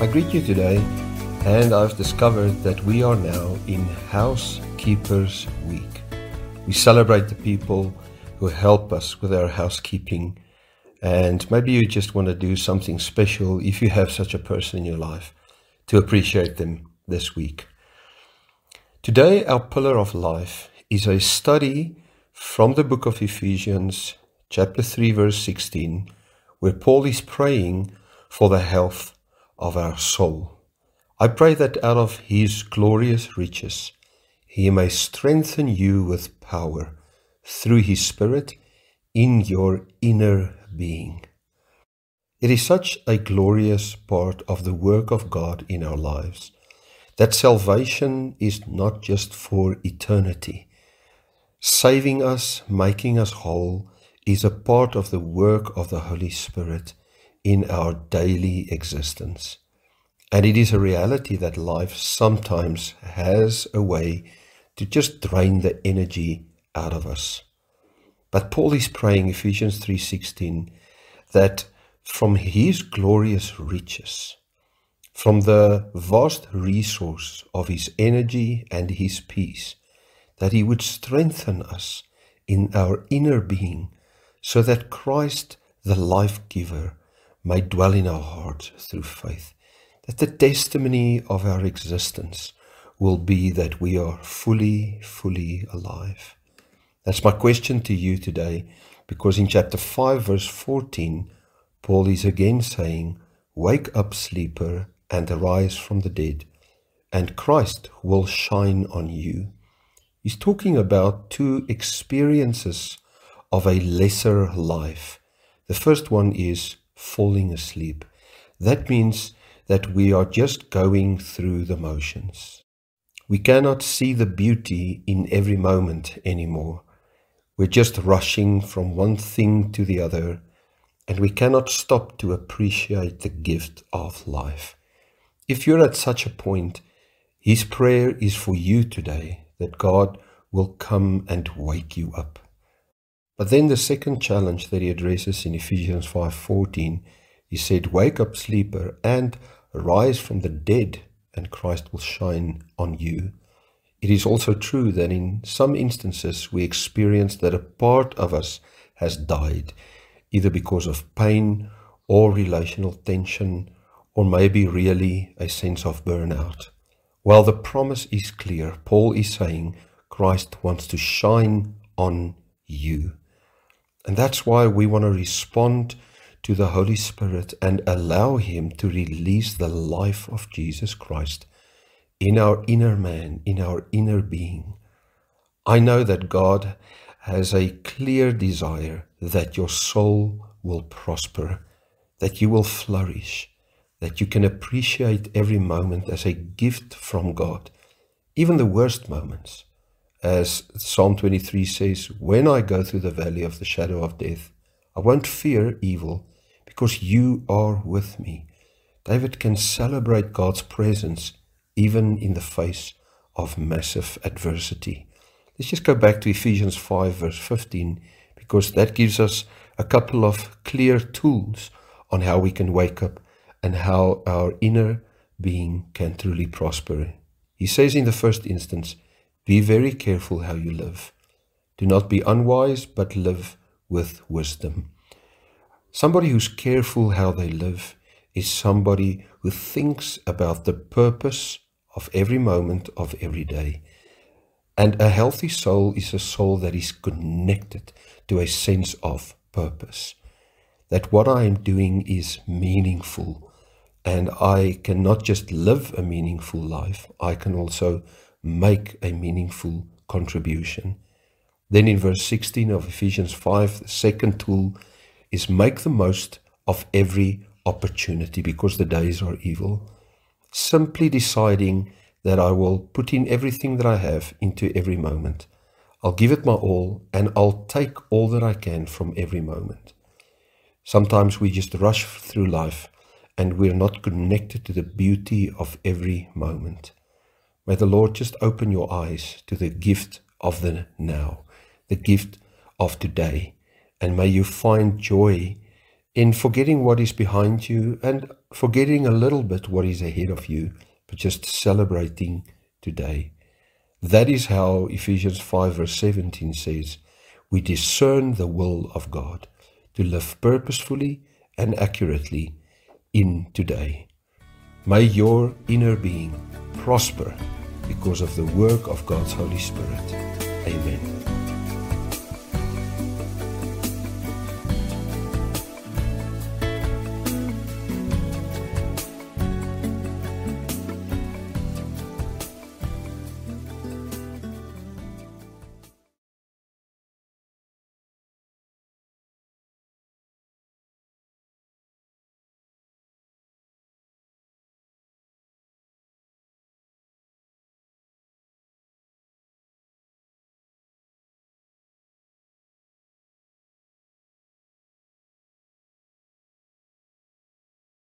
I greet you today, and I've discovered that we are now in Housekeepers Week. We celebrate the people who help us with our housekeeping, and maybe you just want to do something special if you have such a person in your life to appreciate them this week. Today, our pillar of life is a study from the book of Ephesians, chapter 3, verse 16, where Paul is praying for the health of our soul. I pray that out of his glorious riches he may strengthen you with power through his Spirit in your inner being. It is such a glorious part of the work of God in our lives that salvation is not just for eternity. Saving us, making us whole, is a part of the work of the Holy Spirit in our daily existence. And it is a reality that life sometimes has a way to just drain the energy out of us. But Paul is praying Ephesians 3:16 that from his glorious riches from the vast resource of his energy and his peace that he would strengthen us in our inner being so that Christ the life giver may dwell in our hearts through faith, that the testimony of our existence will be that we are fully, fully alive. That's my question to you today, because in chapter 5, verse 14, Paul is again saying, Wake up, sleeper, and arise from the dead, and Christ will shine on you. He's talking about two experiences of a lesser life. The first one is falling asleep. That means that we are just going through the motions. We cannot see the beauty in every moment anymore. We're just rushing from one thing to the other, and we cannot stop to appreciate the gift of life. If you're at such a point, his prayer is for you today that God will come and wake you up. But then the second challenge that he addresses in Ephesians 5:14, he said, "Wake up, sleeper, and rise from the dead, and Christ will shine on you." It is also true that in some instances we experience that a part of us has died, either because of pain or relational tension, or maybe really a sense of burnout. While the promise is clear, Paul is saying Christ wants to shine on you. And that's why we want to respond to the Holy Spirit and allow Him to release the life of Jesus Christ in our inner man, in our inner being. I know that God has a clear desire that your soul will prosper, that you will flourish, that you can appreciate every moment as a gift from God, even the worst moments as Psalm 23 says, When I go through the valley of the shadow of death, I won't fear evil because you are with me. David can celebrate God's presence even in the face of massive adversity. Let's just go back to Ephesians 5, verse 15, because that gives us a couple of clear tools on how we can wake up and how our inner being can truly prosper. He says in the first instance, be very careful how you live. Do not be unwise, but live with wisdom. Somebody who's careful how they live is somebody who thinks about the purpose of every moment of every day. And a healthy soul is a soul that is connected to a sense of purpose. That what I am doing is meaningful. And I can not just live a meaningful life, I can also make a meaningful contribution. Then in verse 16 of Ephesians 5, the second tool is make the most of every opportunity because the days are evil. Simply deciding that I will put in everything that I have into every moment. I'll give it my all and I'll take all that I can from every moment. Sometimes we just rush through life and we're not connected to the beauty of every moment. May the Lord just open your eyes to the gift of the now, the gift of today, and may you find joy in forgetting what is behind you and forgetting a little bit what is ahead of you, but just celebrating today. That is how Ephesians 5 verse 17 says, we discern the will of God to live purposefully and accurately in today. May your inner being prosper because of the work of God's Holy Spirit. Amen.